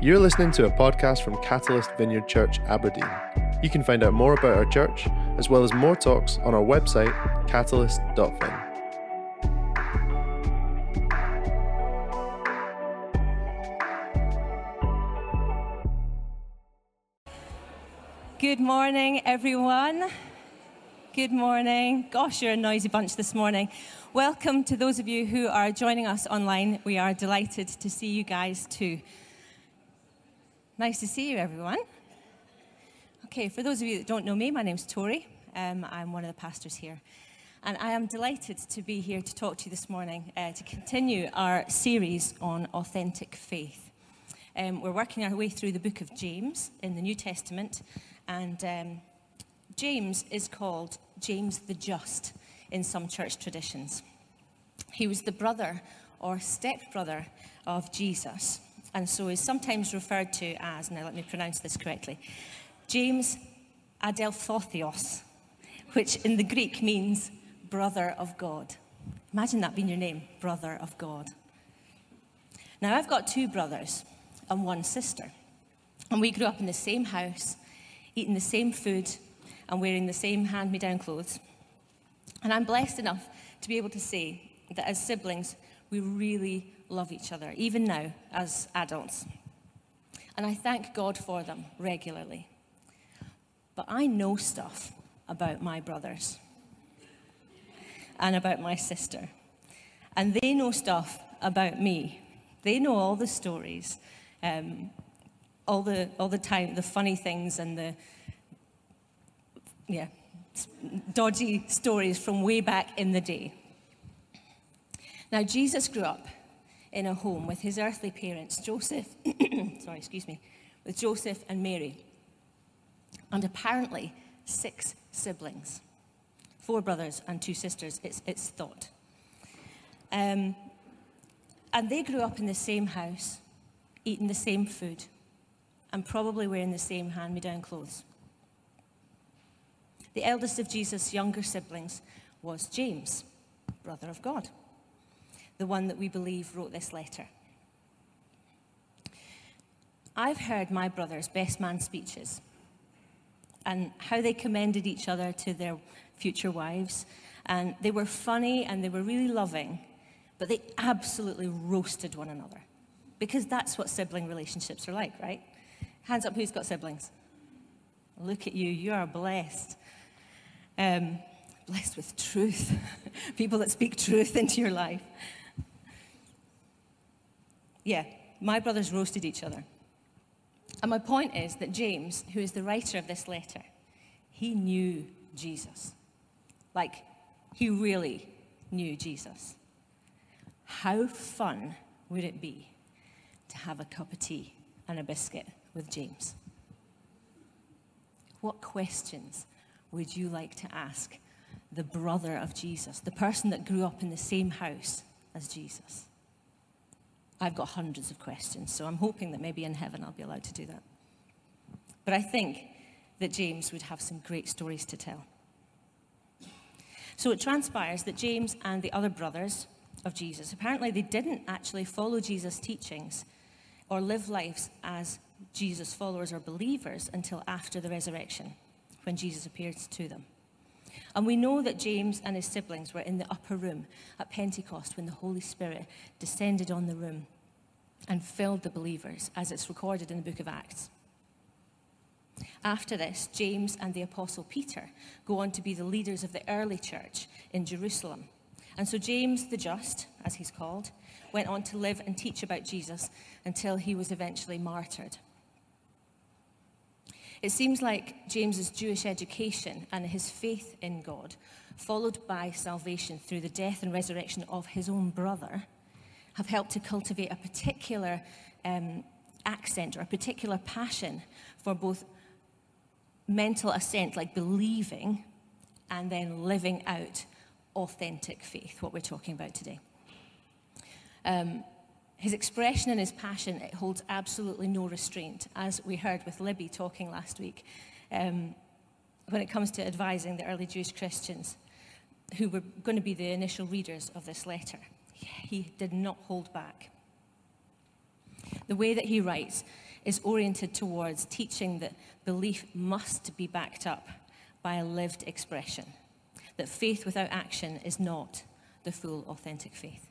You're listening to a podcast from Catalyst Vineyard Church, Aberdeen. You can find out more about our church, as well as more talks, on our website, catalyst.fin. Good morning, everyone. Good morning. Gosh, you're a noisy bunch this morning. Welcome to those of you who are joining us online. We are delighted to see you guys too. Nice to see you, everyone. Okay, for those of you that don't know me, my name's Tori. Um, I'm one of the pastors here. And I am delighted to be here to talk to you this morning uh, to continue our series on authentic faith. Um, we're working our way through the book of James in the New Testament, and um, James is called James the Just in some church traditions. He was the brother or stepbrother of Jesus and so is sometimes referred to as, now let me pronounce this correctly, James Adelphotheos, which in the Greek means brother of God. Imagine that being your name, brother of God. Now, I've got two brothers and one sister, and we grew up in the same house, eating the same food, and wearing the same hand me down clothes. And I'm blessed enough to be able to say that as siblings, we really love each other, even now as adults. And I thank God for them regularly. But I know stuff about my brothers and about my sister. And they know stuff about me. They know all the stories, um, all, the, all the time, the funny things and the, yeah, dodgy stories from way back in the day. Now, Jesus grew up in a home with his earthly parents, Joseph, sorry, excuse me, with Joseph and Mary, and apparently six siblings, four brothers and two sisters, it's, it's thought. Um, and they grew up in the same house, eating the same food, and probably wearing the same hand me down clothes. The eldest of Jesus' younger siblings was James, brother of God the one that we believe wrote this letter. I've heard my brother's best man speeches and how they commended each other to their future wives. And they were funny and they were really loving, but they absolutely roasted one another because that's what sibling relationships are like, right? Hands up who's got siblings. Look at you, you are blessed. Um, blessed with truth, people that speak truth into your life. Yeah, my brothers roasted each other. And my point is that James, who is the writer of this letter, he knew Jesus. Like, he really knew Jesus. How fun would it be to have a cup of tea and a biscuit with James? What questions would you like to ask the brother of Jesus, the person that grew up in the same house as Jesus? I've got hundreds of questions, so I'm hoping that maybe in heaven I'll be allowed to do that. But I think that James would have some great stories to tell. So it transpires that James and the other brothers of Jesus, apparently they didn't actually follow Jesus' teachings or live lives as Jesus' followers or believers until after the resurrection, when Jesus appeared to them. And we know that James and his siblings were in the upper room at Pentecost when the Holy Spirit descended on the room and filled the believers, as it's recorded in the book of Acts. After this, James and the Apostle Peter go on to be the leaders of the early church in Jerusalem. And so James the Just, as he's called, went on to live and teach about Jesus until he was eventually martyred. It seems like James's Jewish education and his faith in God, followed by salvation through the death and resurrection of his own brother, have helped to cultivate a particular um, accent or a particular passion for both mental assent, like believing, and then living out authentic faith, what we're talking about today. Um, his expression and his passion, it holds absolutely no restraint, as we heard with Libby talking last week, um, when it comes to advising the early Jewish Christians who were going to be the initial readers of this letter. He did not hold back. The way that he writes is oriented towards teaching that belief must be backed up by a lived expression, that faith without action is not the full, authentic faith.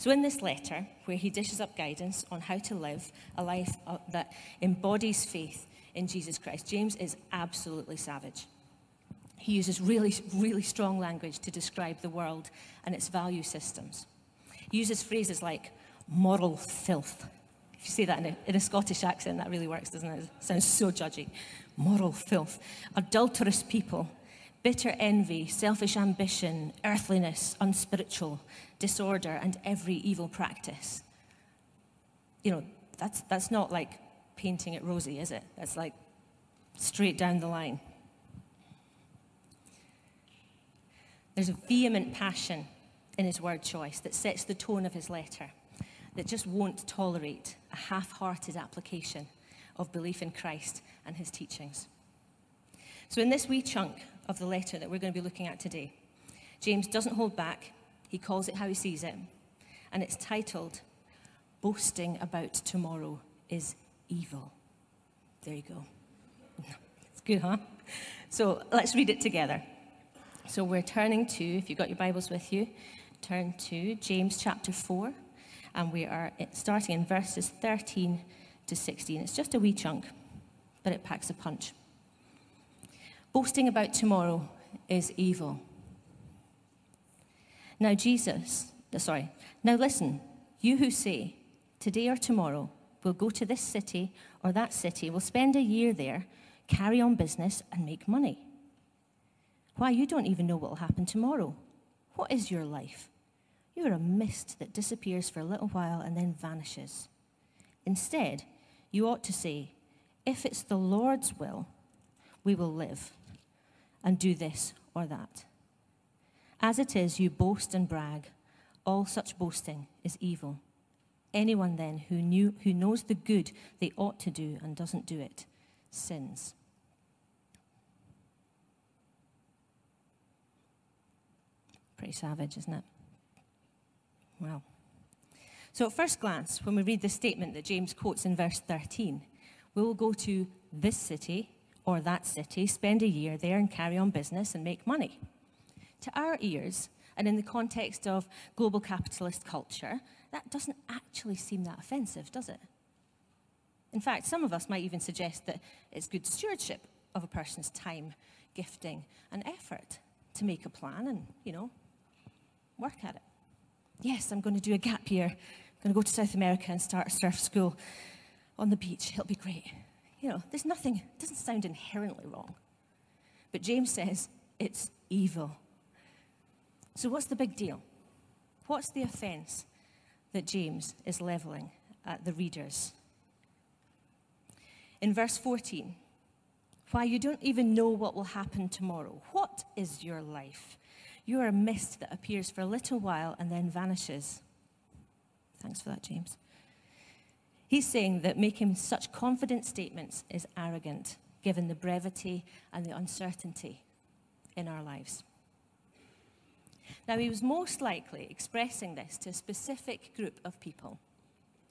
So, in this letter, where he dishes up guidance on how to live a life that embodies faith in Jesus Christ, James is absolutely savage. He uses really, really strong language to describe the world and its value systems. He uses phrases like moral filth. If you say that in a, in a Scottish accent, that really works, doesn't it? It sounds so judgy. Moral filth. Adulterous people, bitter envy, selfish ambition, earthliness, unspiritual, disorder, and every evil practice. You know, that's, that's not like painting it rosy, is it? That's like straight down the line. There's a vehement passion in his word choice that sets the tone of his letter, that just won't tolerate a half hearted application of belief in Christ and his teachings. So, in this wee chunk of the letter that we're going to be looking at today, James doesn't hold back. He calls it how he sees it. And it's titled, Boasting About Tomorrow is Evil. There you go. It's good, huh? So let's read it together. So we're turning to, if you've got your Bibles with you, turn to James chapter 4, and we are starting in verses 13 to 16. It's just a wee chunk, but it packs a punch. Boasting about tomorrow is evil. Now, Jesus, sorry, now listen, you who say, today or tomorrow, we'll go to this city or that city, we'll spend a year there, carry on business, and make money. Why, you don't even know what will happen tomorrow. What is your life? You are a mist that disappears for a little while and then vanishes. Instead, you ought to say, if it's the Lord's will, we will live and do this or that. As it is, you boast and brag. All such boasting is evil. Anyone then who, knew, who knows the good they ought to do and doesn't do it sins. Pretty savage, isn't it? Well. So, at first glance, when we read the statement that James quotes in verse 13, we will go to this city or that city, spend a year there and carry on business and make money. To our ears, and in the context of global capitalist culture, that doesn't actually seem that offensive, does it? In fact, some of us might even suggest that it's good stewardship of a person's time, gifting, and effort to make a plan and, you know, work at it. Yes, I'm going to do a gap year. I'm going to go to South America and start a surf school on the beach. It'll be great. You know, there's nothing, it doesn't sound inherently wrong. But James says it's evil. So, what's the big deal? What's the offense that James is leveling at the readers? In verse 14, why you don't even know what will happen tomorrow. What is your life? You are a mist that appears for a little while and then vanishes. Thanks for that, James. He's saying that making such confident statements is arrogant, given the brevity and the uncertainty in our lives. Now, he was most likely expressing this to a specific group of people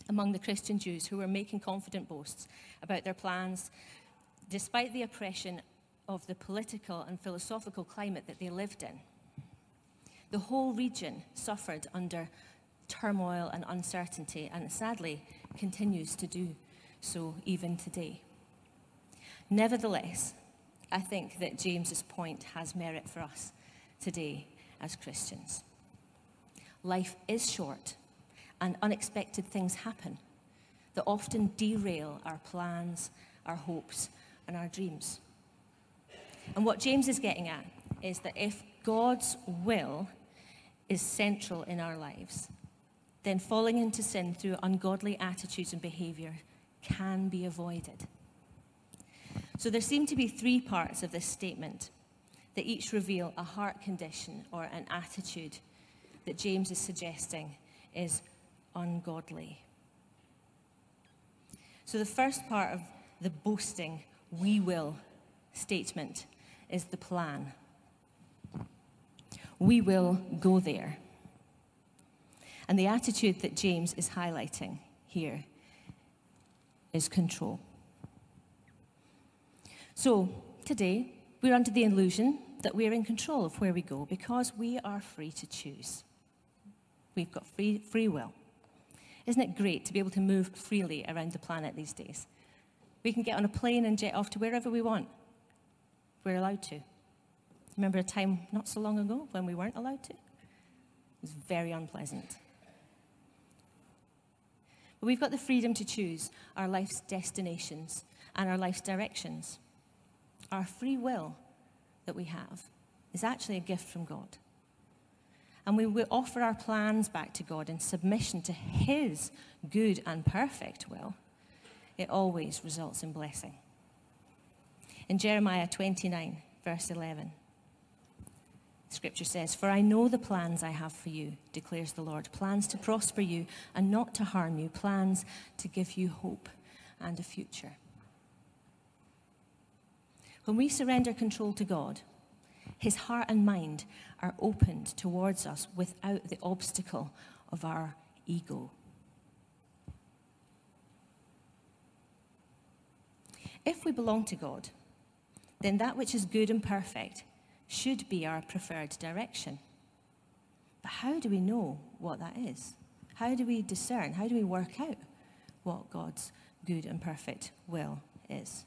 among the Christian Jews who were making confident boasts about their plans, despite the oppression of the political and philosophical climate that they lived in. The whole region suffered under turmoil and uncertainty, and sadly continues to do so even today. Nevertheless, I think that James's point has merit for us today as Christians. Life is short, and unexpected things happen that often derail our plans, our hopes, and our dreams. And what James is getting at is that if God's will is central in our lives, then falling into sin through ungodly attitudes and behavior can be avoided. So there seem to be three parts of this statement that each reveal a heart condition or an attitude that James is suggesting is ungodly. So, the first part of the boasting, we will statement is the plan. We will go there. And the attitude that James is highlighting here is control. So, today, we're under the illusion that we're in control of where we go because we are free to choose. We've got free, free will. Isn't it great to be able to move freely around the planet these days? We can get on a plane and jet off to wherever we want. We're allowed to. Remember a time not so long ago when we weren't allowed to? It was very unpleasant. But we've got the freedom to choose our life's destinations and our life's directions. Our free will that we have is actually a gift from God. And we will offer our plans back to God in submission to His good and perfect will. It always results in blessing. In Jeremiah 29, verse 11, Scripture says, For I know the plans I have for you, declares the Lord plans to prosper you and not to harm you, plans to give you hope and a future. When we surrender control to God, his heart and mind are opened towards us without the obstacle of our ego. If we belong to God, then that which is good and perfect should be our preferred direction. But how do we know what that is? How do we discern? How do we work out what God's good and perfect will is?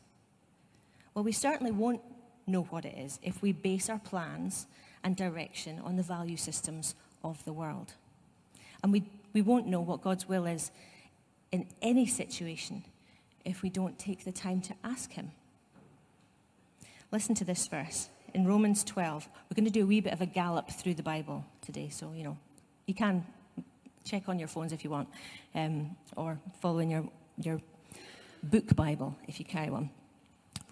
Well, we certainly won't know what it is if we base our plans and direction on the value systems of the world. And we, we won't know what God's will is in any situation if we don't take the time to ask Him. Listen to this verse in Romans 12. We're going to do a wee bit of a gallop through the Bible today, so, you know, you can check on your phones if you want, um, or follow in your, your book Bible if you carry one.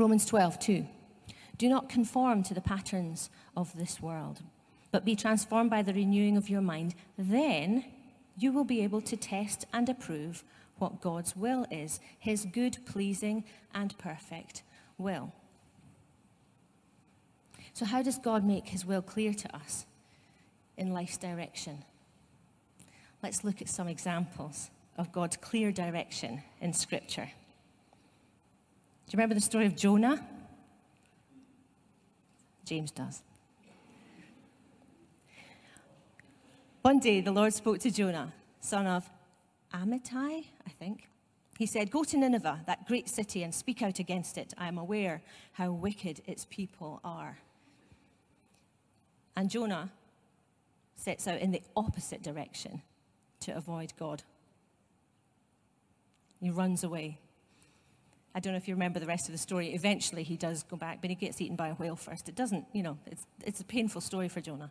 Romans 12, 2. Do not conform to the patterns of this world, but be transformed by the renewing of your mind. Then you will be able to test and approve what God's will is, his good, pleasing, and perfect will. So, how does God make his will clear to us in life's direction? Let's look at some examples of God's clear direction in Scripture. Do you remember the story of Jonah? James does. One day the Lord spoke to Jonah, son of Amittai, I think. He said, Go to Nineveh, that great city, and speak out against it. I am aware how wicked its people are. And Jonah sets out in the opposite direction to avoid God. He runs away. I don't know if you remember the rest of the story. Eventually, he does go back, but he gets eaten by a whale first. It doesn't, you know, it's, it's a painful story for Jonah.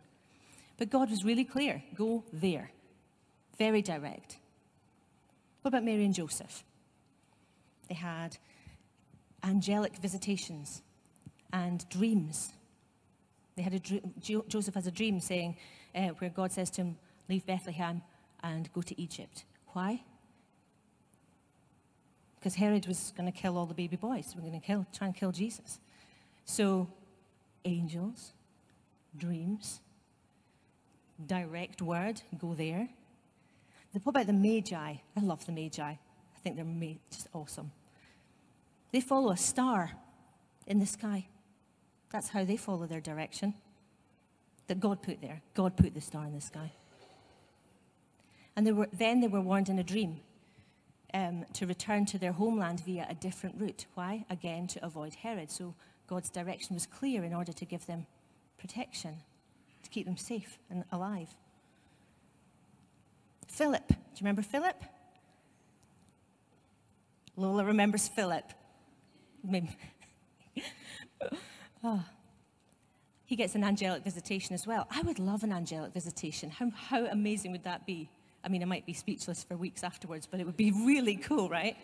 But God was really clear go there. Very direct. What about Mary and Joseph? They had angelic visitations and dreams they had a dream, Joseph has a dream saying, uh, where God says to him, Leave Bethlehem and go to Egypt. Why? Because Herod was going to kill all the baby boys. We're going to kill, try and kill Jesus. So, angels, dreams, direct word, go there. The, what about the Magi? I love the Magi. I think they're just awesome. They follow a star in the sky. That's how they follow their direction that God put there. God put the star in the sky. And they were, then they were warned in a dream um, to return to their homeland via a different route. Why? Again, to avoid Herod. So God's direction was clear in order to give them protection, to keep them safe and alive. Philip. Do you remember Philip? Lola remembers Philip. Oh. He gets an angelic visitation as well. I would love an angelic visitation. How, how amazing would that be? I mean, I might be speechless for weeks afterwards, but it would be really cool, right?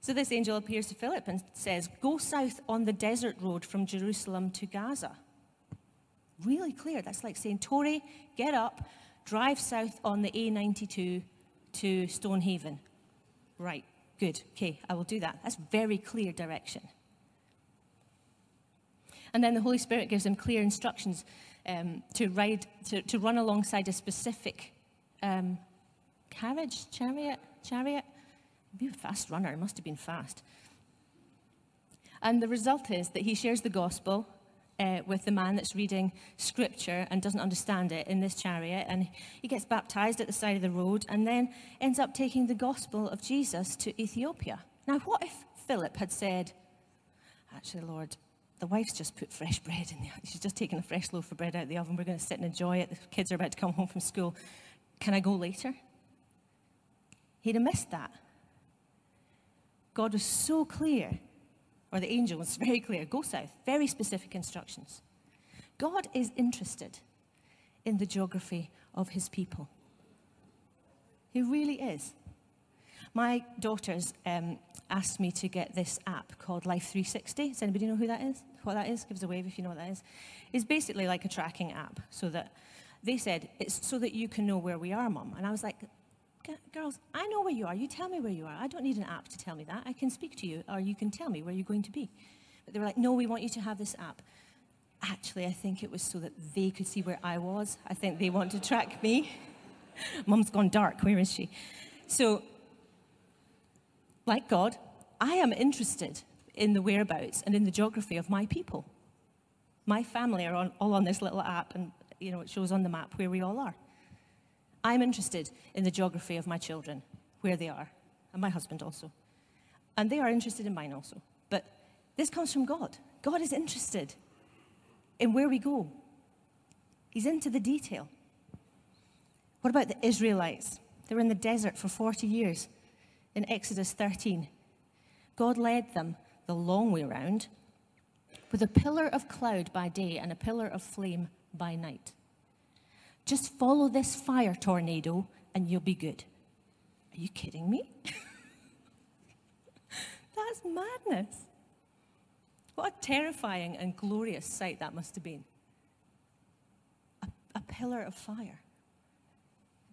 So this angel appears to Philip and says, Go south on the desert road from Jerusalem to Gaza. Really clear. That's like saying, Tori, get up, drive south on the A92 to Stonehaven. Right, good. Okay, I will do that. That's very clear direction. And then the Holy Spirit gives him clear instructions um, to ride, to, to run alongside a specific um, carriage, chariot, chariot, Maybe a fast runner. Must have been fast. And the result is that he shares the gospel uh, with the man that's reading scripture and doesn't understand it in this chariot. And he gets baptized at the side of the road and then ends up taking the gospel of Jesus to Ethiopia. Now, what if Philip had said, Actually, Lord, the wife's just put fresh bread in there. She's just taken a fresh loaf of bread out of the oven. We're going to sit and enjoy it. The kids are about to come home from school. Can I go later? He'd have missed that. God was so clear, or the angel was very clear go south, very specific instructions. God is interested in the geography of his people. He really is. My daughters um, asked me to get this app called Life 360. Does anybody know who that is? What that is? Give us a wave if you know what that is. It's basically like a tracking app so that they said it's so that you can know where we are, mum. And I was like, girls, I know where you are. You tell me where you are. I don't need an app to tell me that. I can speak to you or you can tell me where you're going to be. But they were like, no, we want you to have this app. Actually, I think it was so that they could see where I was. I think they want to track me. Mum's gone dark. Where is she? So like God, I am interested in the whereabouts and in the geography of my people. My family are on, all on this little app, and you know it shows on the map where we all are. I'm interested in the geography of my children, where they are, and my husband also. And they are interested in mine also. But this comes from God. God is interested in where we go. He's into the detail. What about the Israelites? They were in the desert for 40 years in Exodus 13. God led them the long way round with a pillar of cloud by day and a pillar of flame by night. Just follow this fire tornado and you'll be good. Are you kidding me? That's madness. What a terrifying and glorious sight that must have been. A, a pillar of fire.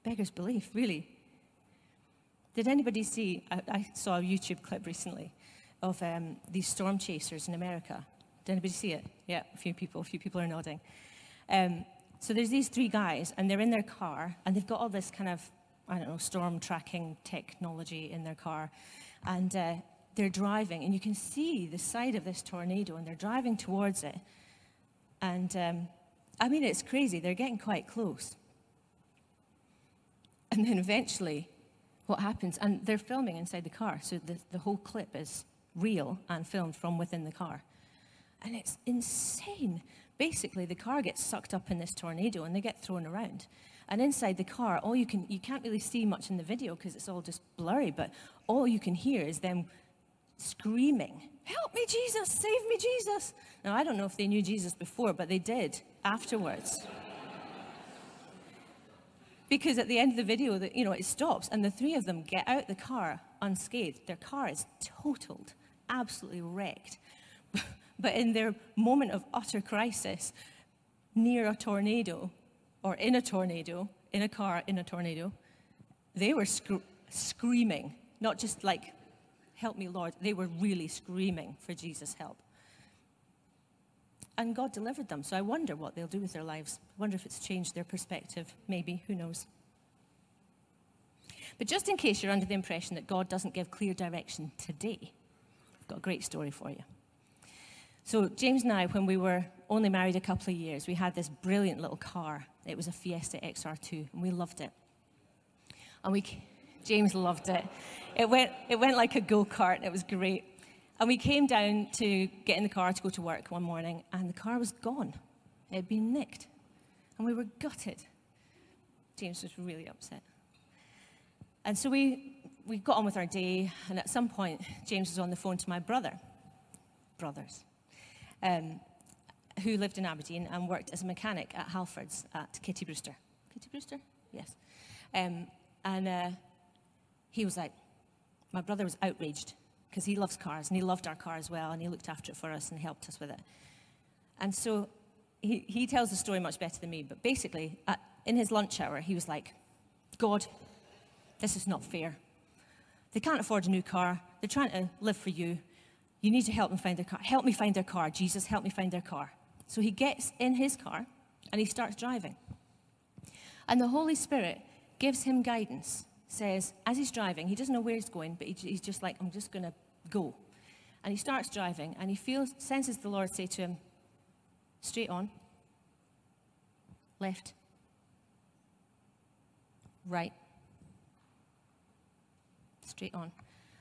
Beggars belief, really. Did anybody see? I, I saw a YouTube clip recently of um, these storm chasers in America. Did anybody see it? Yeah, a few people. A few people are nodding. Um, so there's these three guys, and they're in their car, and they've got all this kind of, I don't know, storm tracking technology in their car, and uh, they're driving, and you can see the side of this tornado, and they're driving towards it. And um, I mean, it's crazy. They're getting quite close. And then eventually, what happens. And they're filming inside the car, so the, the whole clip is real and filmed from within the car. And it's insane. Basically, the car gets sucked up in this tornado and they get thrown around. And inside the car, all you can you can't really see much in the video because it's all just blurry, but all you can hear is them screaming, Help me, Jesus, save me, Jesus. Now I don't know if they knew Jesus before, but they did afterwards because at the end of the video, the, you know, it stops and the three of them get out the car unscathed. Their car is totaled, absolutely wrecked. but in their moment of utter crisis, near a tornado, or in a tornado, in a car in a tornado, they were sc- screaming, not just like, help me, Lord. They were really screaming for Jesus' help. And God delivered them. So I wonder what they'll do with their lives. I wonder if it's changed their perspective. Maybe. Who knows? But just in case you're under the impression that God doesn't give clear direction today, I've got a great story for you. So, James and I, when we were only married a couple of years, we had this brilliant little car. It was a Fiesta XR2, and we loved it. And we, James loved it. It went, it went like a go kart, and it was great. And we came down to get in the car to go to work one morning, and the car was gone. It had been nicked. And we were gutted. James was really upset. And so we, we got on with our day, and at some point, James was on the phone to my brother, brothers, um, who lived in Aberdeen and worked as a mechanic at Halfords at Kittybrewster. Kitty Brewster? Yes. Um, and uh, he was like, my brother was outraged because he loves cars and he loved our car as well and he looked after it for us and helped us with it. And so he, he tells the story much better than me, but basically, at, in his lunch hour, he was like, God, this is not fair. They can't afford a new car. They're trying to live for you. You need to help them find their car. Help me find their car. Jesus, help me find their car. So he gets in his car and he starts driving. And the Holy Spirit gives him guidance, says, as he's driving, he doesn't know where he's going, but he's just like, I'm just going to go. And he starts driving, and he feels, senses the Lord say to him, straight on, left, right, straight on.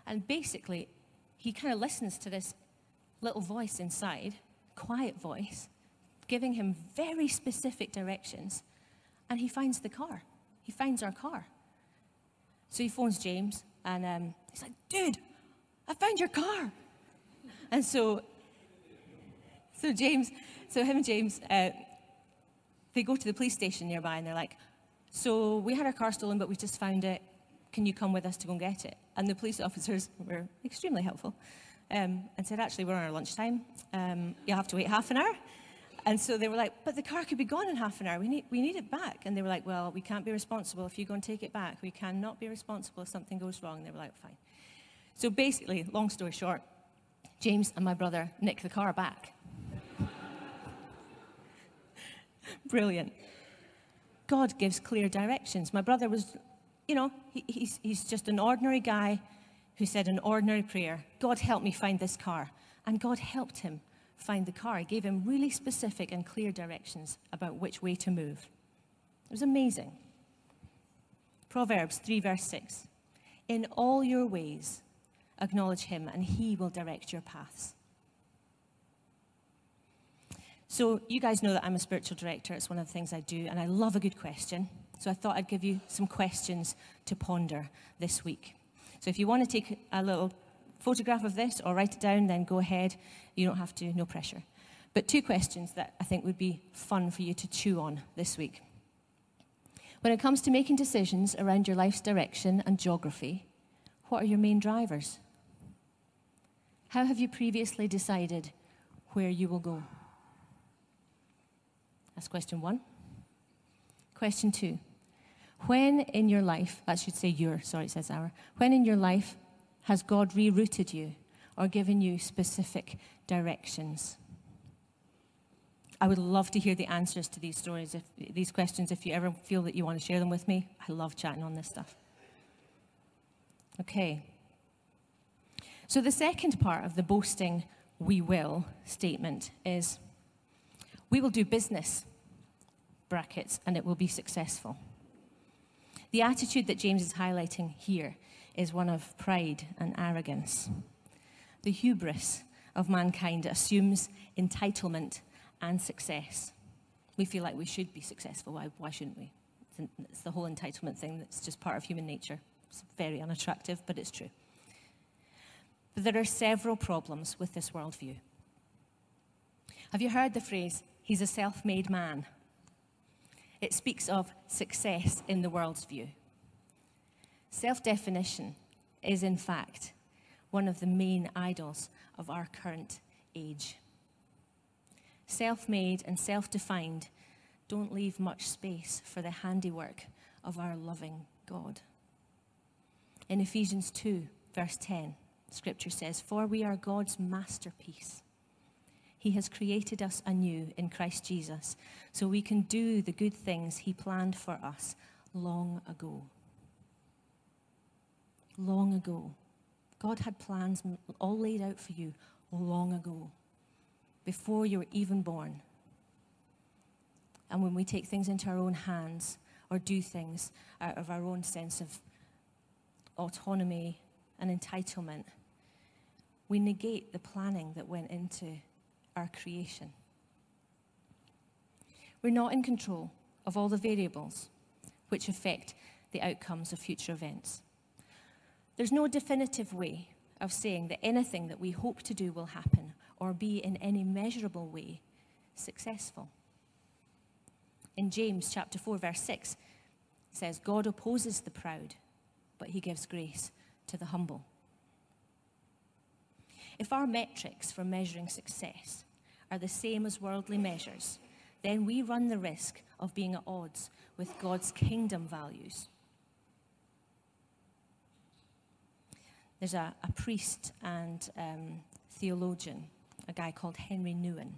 And basically, he kind of listens to this little voice inside, quiet voice, giving him very specific directions, and he finds the car. He finds our car. So he phones James and um, he's like, dude, I found your car. And so, so James, so him and James, uh, they go to the police station nearby and they're like, so we had our car stolen, but we just found it. Can you come with us to go and get it? And the police officers were extremely helpful um, and said, actually, we're on our lunchtime. Um, you'll have to wait half an hour. And so they were like, but the car could be gone in half an hour. We need, we need it back. And they were like, well, we can't be responsible if you go and take it back. We cannot be responsible if something goes wrong. And they were like, fine. So basically, long story short, James and my brother nick the car back. Brilliant. God gives clear directions. My brother was, you know, he, he's, he's just an ordinary guy who said an ordinary prayer God, help me find this car. And God helped him find the car. He gave him really specific and clear directions about which way to move. It was amazing. Proverbs 3, verse 6. In all your ways, acknowledge him, and he will direct your paths. So, you guys know that I'm a spiritual director. It's one of the things I do, and I love a good question. So, I thought I'd give you some questions to ponder this week. So, if you want to take a little photograph of this or write it down, then go ahead. You don't have to, no pressure. But two questions that I think would be fun for you to chew on this week. When it comes to making decisions around your life's direction and geography, what are your main drivers? How have you previously decided where you will go? That's question one. Question two. When in your life, I should say your, sorry, it says our, when in your life has God rerouted you or given you specific directions? I would love to hear the answers to these stories, if, these questions, if you ever feel that you want to share them with me. I love chatting on this stuff. Okay. So, the second part of the boasting we will statement is we will do business, brackets, and it will be successful. The attitude that James is highlighting here is one of pride and arrogance. The hubris of mankind assumes entitlement and success. We feel like we should be successful. Why, why shouldn't we? It's the whole entitlement thing that's just part of human nature. It's very unattractive, but it's true. But there are several problems with this worldview. Have you heard the phrase, he's a self made man? It speaks of success in the world's view. Self definition is, in fact, one of the main idols of our current age. Self made and self defined don't leave much space for the handiwork of our loving God. In Ephesians 2, verse 10, scripture says, For we are God's masterpiece. He has created us anew in Christ Jesus so we can do the good things He planned for us long ago long ago. God had plans all laid out for you long ago, before you were even born. And when we take things into our own hands or do things out of our own sense of autonomy and entitlement, we negate the planning that went into our creation. We're not in control of all the variables which affect the outcomes of future events. There's no definitive way of saying that anything that we hope to do will happen or be in any measurable way successful. In James chapter 4 verse 6 it says God opposes the proud but he gives grace to the humble. If our metrics for measuring success are the same as worldly measures, then we run the risk of being at odds with God's kingdom values There's a, a priest and um, theologian, a guy called Henri Nouwen.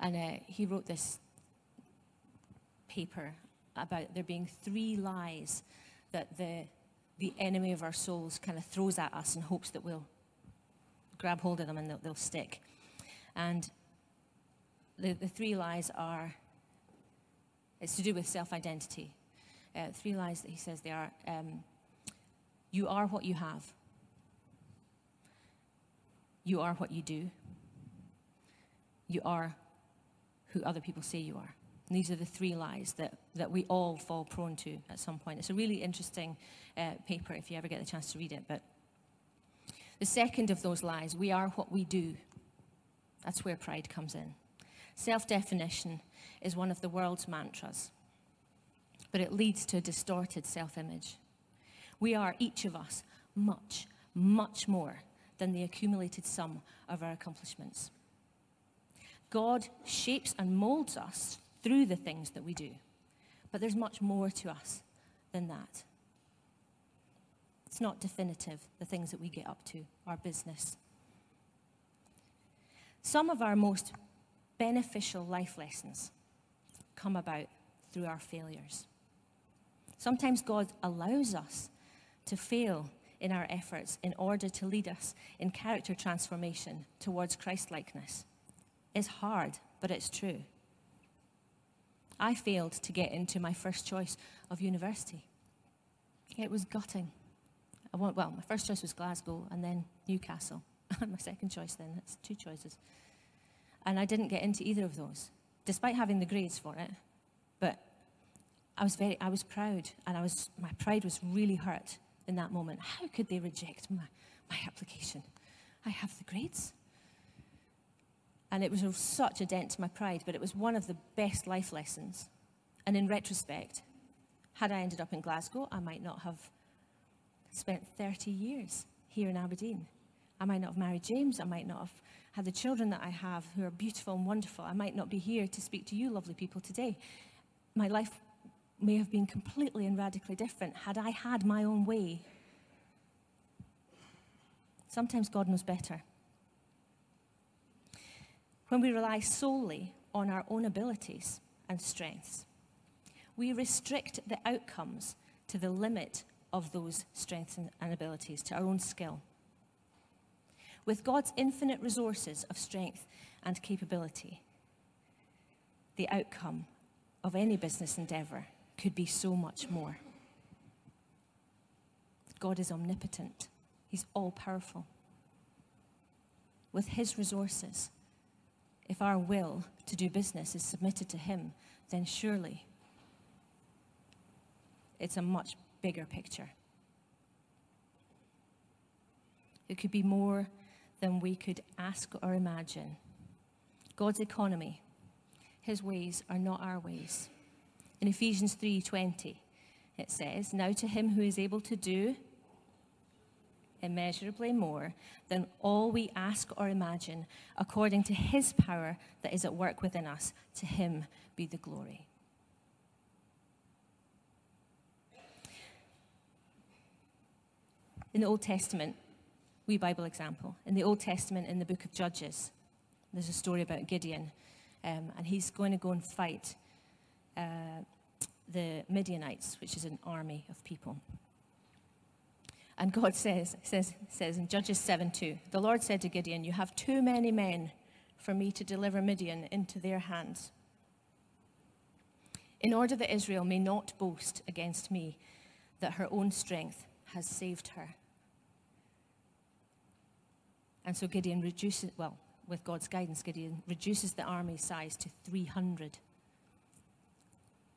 And uh, he wrote this paper about there being three lies that the, the enemy of our souls kind of throws at us in hopes that we'll grab hold of them and they'll, they'll stick. And the, the three lies are it's to do with self identity. Uh, three lies that he says they are um, you are what you have, you are what you do, you are who other people say you are. And these are the three lies that, that we all fall prone to at some point. It's a really interesting uh, paper if you ever get the chance to read it. But the second of those lies, we are what we do. That's where pride comes in. Self definition is one of the world's mantras, but it leads to a distorted self image. We are, each of us, much, much more than the accumulated sum of our accomplishments. God shapes and molds us through the things that we do, but there's much more to us than that. It's not definitive, the things that we get up to, our business. Some of our most beneficial life lessons come about through our failures. Sometimes God allows us to fail in our efforts in order to lead us in character transformation towards Christlikeness. It's hard, but it's true. I failed to get into my first choice of university. It was gutting. I want, well, my first choice was Glasgow and then Newcastle. my second choice then, that's two choices. And I didn't get into either of those, despite having the grades for it. But I was very, I was proud, and I was, my pride was really hurt in that moment. How could they reject my, my application? I have the grades. And it was such a dent to my pride, but it was one of the best life lessons. And in retrospect, had I ended up in Glasgow, I might not have spent 30 years here in Aberdeen. I might not have married James. I might not have had the children that I have who are beautiful and wonderful. I might not be here to speak to you, lovely people, today. My life may have been completely and radically different had I had my own way. Sometimes God knows better. When we rely solely on our own abilities and strengths, we restrict the outcomes to the limit of those strengths and abilities, to our own skill. With God's infinite resources of strength and capability, the outcome of any business endeavor could be so much more. God is omnipotent, He's all powerful. With His resources, if our will to do business is submitted to Him, then surely it's a much bigger picture. It could be more than we could ask or imagine. God's economy, his ways are not our ways. In Ephesians 3:20, it says, "Now to him who is able to do immeasurably more than all we ask or imagine, according to his power that is at work within us, to him be the glory." In the Old Testament, we Bible example. In the Old Testament, in the book of Judges, there's a story about Gideon, um, and he's going to go and fight uh, the Midianites, which is an army of people. And God says, says, says in Judges 7 2, the Lord said to Gideon, You have too many men for me to deliver Midian into their hands. In order that Israel may not boast against me that her own strength has saved her. And so Gideon reduces, well, with God's guidance, Gideon reduces the army size to 300.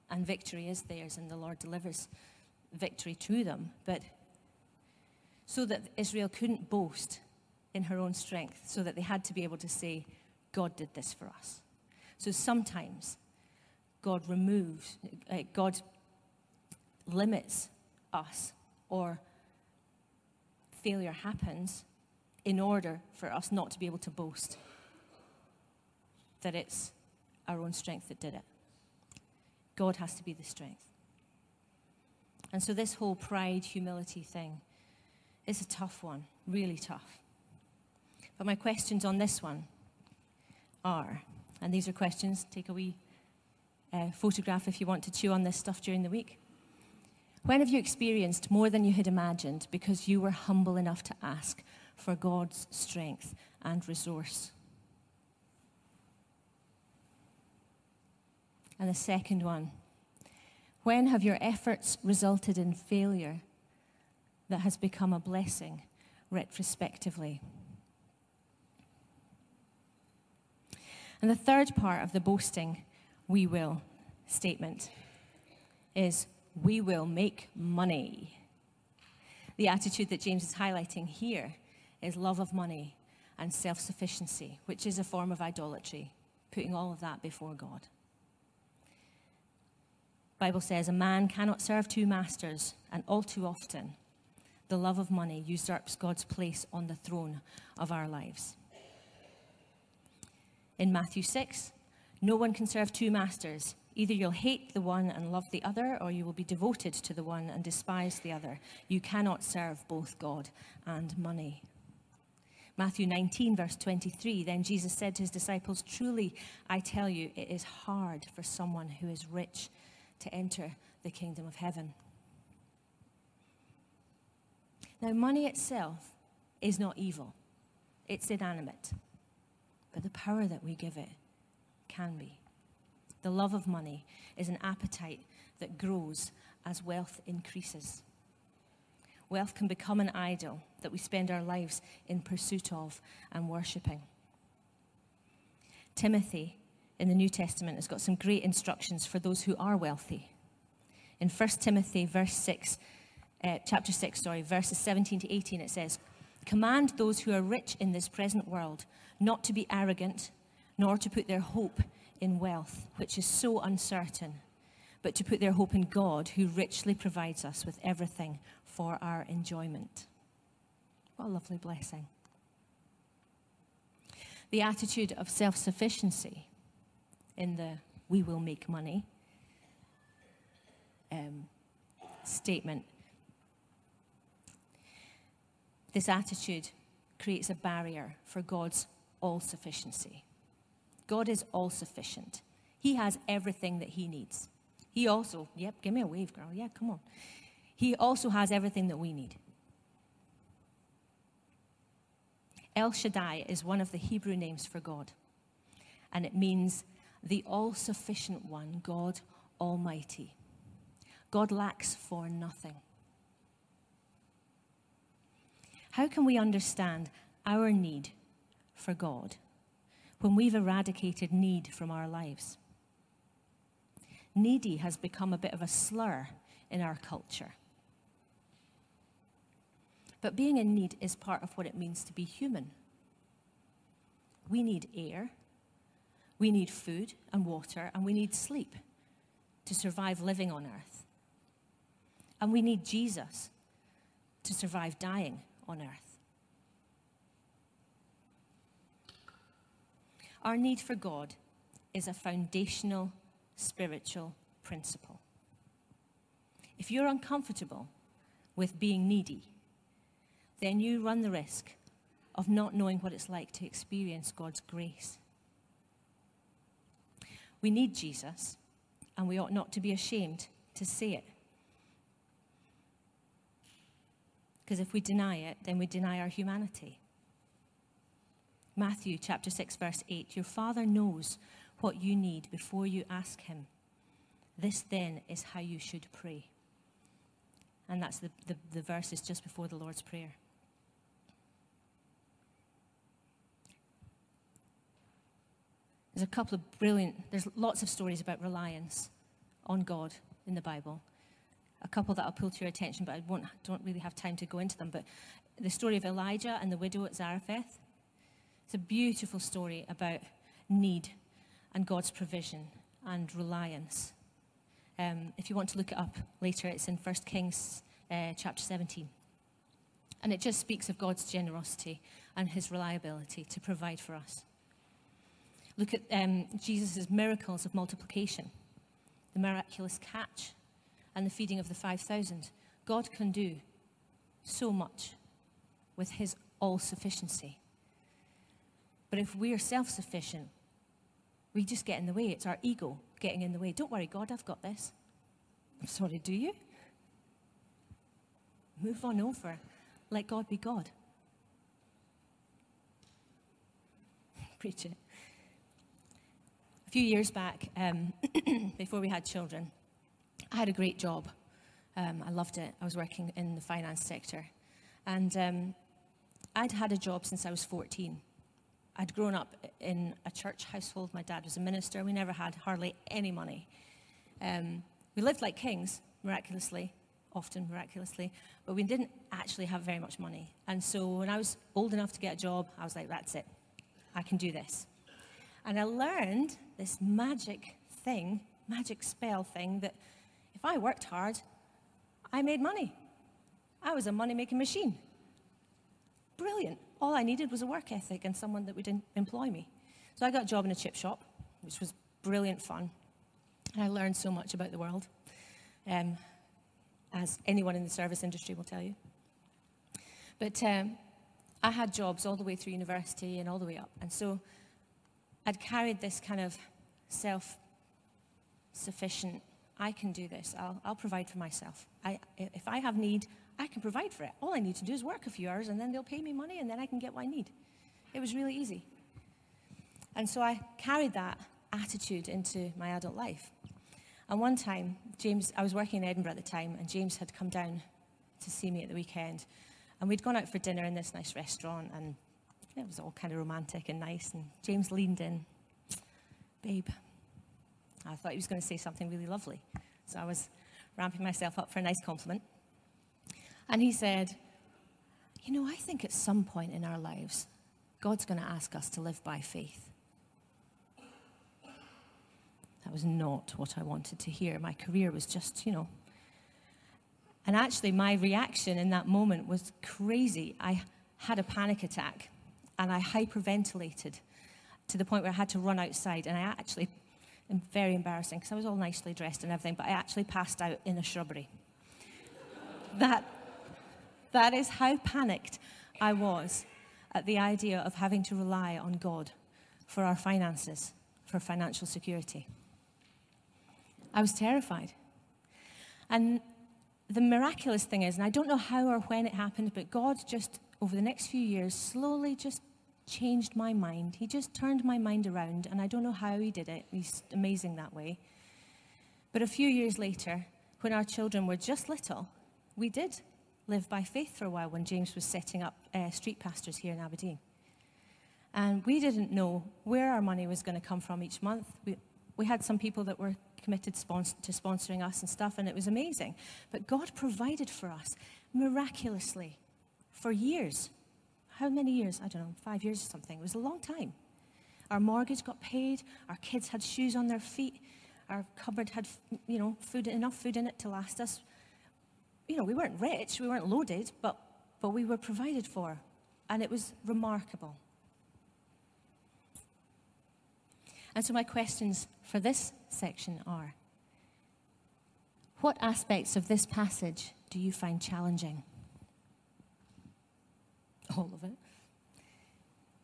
And victory is theirs, and the Lord delivers victory to them. But so that Israel couldn't boast in her own strength, so that they had to be able to say, God did this for us. So sometimes God removes, uh, God limits us, or failure happens in order for us not to be able to boast that it's our own strength that did it. God has to be the strength. And so, this whole pride, humility thing is a tough one, really tough. But my questions on this one are, and these are questions, take a wee uh, photograph if you want to chew on this stuff during the week. When have you experienced more than you had imagined because you were humble enough to ask for God's strength and resource? And the second one, when have your efforts resulted in failure that has become a blessing retrospectively? And the third part of the boasting, we will statement is we will make money. The attitude that James is highlighting here is love of money and self sufficiency, which is a form of idolatry, putting all of that before God. Bible says a man cannot serve two masters, and all too often, the love of money usurps God's place on the throne of our lives. In Matthew 6, no one can serve two masters. Either you'll hate the one and love the other, or you will be devoted to the one and despise the other. You cannot serve both God and money. Matthew 19, verse 23, then Jesus said to his disciples, Truly, I tell you, it is hard for someone who is rich to enter the kingdom of heaven. Now, money itself is not evil, it's inanimate. But the power that we give it can be. The love of money is an appetite that grows as wealth increases. Wealth can become an idol that we spend our lives in pursuit of and worshipping. Timothy in the New Testament has got some great instructions for those who are wealthy. In 1 Timothy verse 6, uh, chapter 6, sorry, verses 17 to 18, it says, Command those who are rich in this present world not to be arrogant, nor to put their hope in wealth, which is so uncertain, but to put their hope in God, who richly provides us with everything for our enjoyment. What a lovely blessing. The attitude of self sufficiency in the we will make money um, statement. This attitude creates a barrier for God's all sufficiency. God is all sufficient. He has everything that he needs. He also, yep, give me a wave, girl. Yeah, come on. He also has everything that we need. El Shaddai is one of the Hebrew names for God, and it means the all sufficient one, God Almighty. God lacks for nothing. How can we understand our need for God when we've eradicated need from our lives? Needy has become a bit of a slur in our culture. But being in need is part of what it means to be human. We need air, we need food and water, and we need sleep to survive living on earth. And we need Jesus to survive dying on earth. Our need for God is a foundational spiritual principle. If you're uncomfortable with being needy, then you run the risk of not knowing what it's like to experience God's grace. We need Jesus, and we ought not to be ashamed to say it. Because if we deny it, then we deny our humanity. Matthew chapter 6, verse 8 Your Father knows what you need before you ask Him. This then is how you should pray. And that's the, the, the verses just before the Lord's Prayer. There's a couple of brilliant, there's lots of stories about reliance on God in the Bible. A couple that I'll pull to your attention, but I won't, don't really have time to go into them. But the story of Elijah and the widow at Zarephath. It's a beautiful story about need and God's provision and reliance. Um, if you want to look it up later, it's in 1 Kings uh, chapter 17. And it just speaks of God's generosity and his reliability to provide for us. Look at um, Jesus' miracles of multiplication, the miraculous catch, and the feeding of the 5,000. God can do so much with his all sufficiency. But if we are self sufficient, we just get in the way. It's our ego getting in the way. Don't worry, God, I've got this. I'm sorry, do you? Move on over. Let God be God. Preach it. A few years back, um, before we had children, I had a great job. Um, I loved it. I was working in the finance sector. And um, I'd had a job since I was 14. I'd grown up in a church household. My dad was a minister. We never had hardly any money. Um, we lived like kings, miraculously, often miraculously, but we didn't actually have very much money. And so when I was old enough to get a job, I was like, that's it. I can do this. And I learned this magic thing, magic spell thing, that if I worked hard, I made money. I was a money making machine. Brilliant. All I needed was a work ethic and someone that would employ me. So I got a job in a chip shop, which was brilliant fun. And I learned so much about the world, um, as anyone in the service industry will tell you. But um, I had jobs all the way through university and all the way up. And so I'd carried this kind of self sufficient, I can do this, I'll, I'll provide for myself. I, if I have need, I can provide for it. All I need to do is work a few hours and then they'll pay me money and then I can get what I need. It was really easy. And so I carried that attitude into my adult life. And one time, James, I was working in Edinburgh at the time, and James had come down to see me at the weekend. And we'd gone out for dinner in this nice restaurant, and it was all kind of romantic and nice. And James leaned in, Babe, I thought he was going to say something really lovely. So I was ramping myself up for a nice compliment. And he said, You know, I think at some point in our lives, God's going to ask us to live by faith. That was not what I wanted to hear. My career was just, you know. And actually, my reaction in that moment was crazy. I had a panic attack and I hyperventilated to the point where I had to run outside. And I actually, very embarrassing because I was all nicely dressed and everything, but I actually passed out in a shrubbery. that, that is how panicked I was at the idea of having to rely on God for our finances, for financial security. I was terrified. And the miraculous thing is, and I don't know how or when it happened, but God just, over the next few years, slowly just changed my mind. He just turned my mind around, and I don't know how He did it. He's amazing that way. But a few years later, when our children were just little, we did live by faith for a while when James was setting up uh, street pastors here in Aberdeen. And we didn't know where our money was going to come from each month. We, we had some people that were committed spons- to sponsoring us and stuff, and it was amazing. But God provided for us miraculously for years. How many years? I don't know, five years or something. It was a long time. Our mortgage got paid, our kids had shoes on their feet, our cupboard had, you know, food, enough food in it to last us. You know, we weren't rich, we weren't loaded, but, but we were provided for. And it was remarkable. And so, my questions for this section are What aspects of this passage do you find challenging? All of it.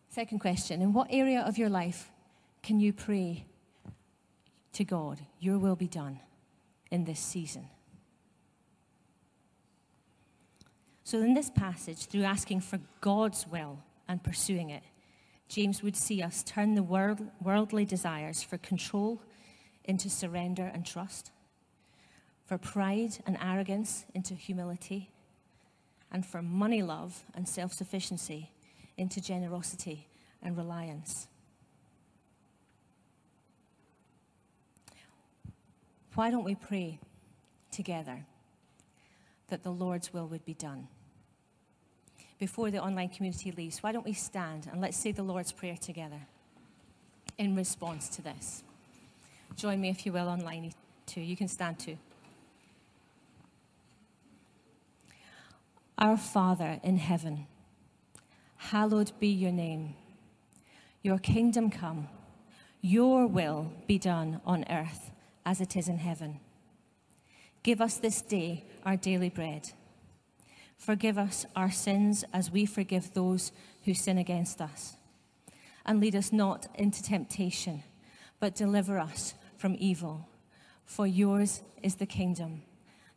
Second question In what area of your life can you pray to God, Your will be done in this season? So, in this passage, through asking for God's will and pursuing it, James would see us turn the world, worldly desires for control into surrender and trust, for pride and arrogance into humility, and from money love and self sufficiency into generosity and reliance. Why don't we pray together that the Lord's will would be done? before the online community leaves, why don't we stand and let's say the Lord's Prayer together in response to this? Join me, if you will, online too. You can stand too. Our Father in heaven, hallowed be your name. Your kingdom come, your will be done on earth as it is in heaven. Give us this day our daily bread Forgive us our sins as we forgive those who sin against us. And lead us not into temptation, but deliver us from evil. For yours is the kingdom,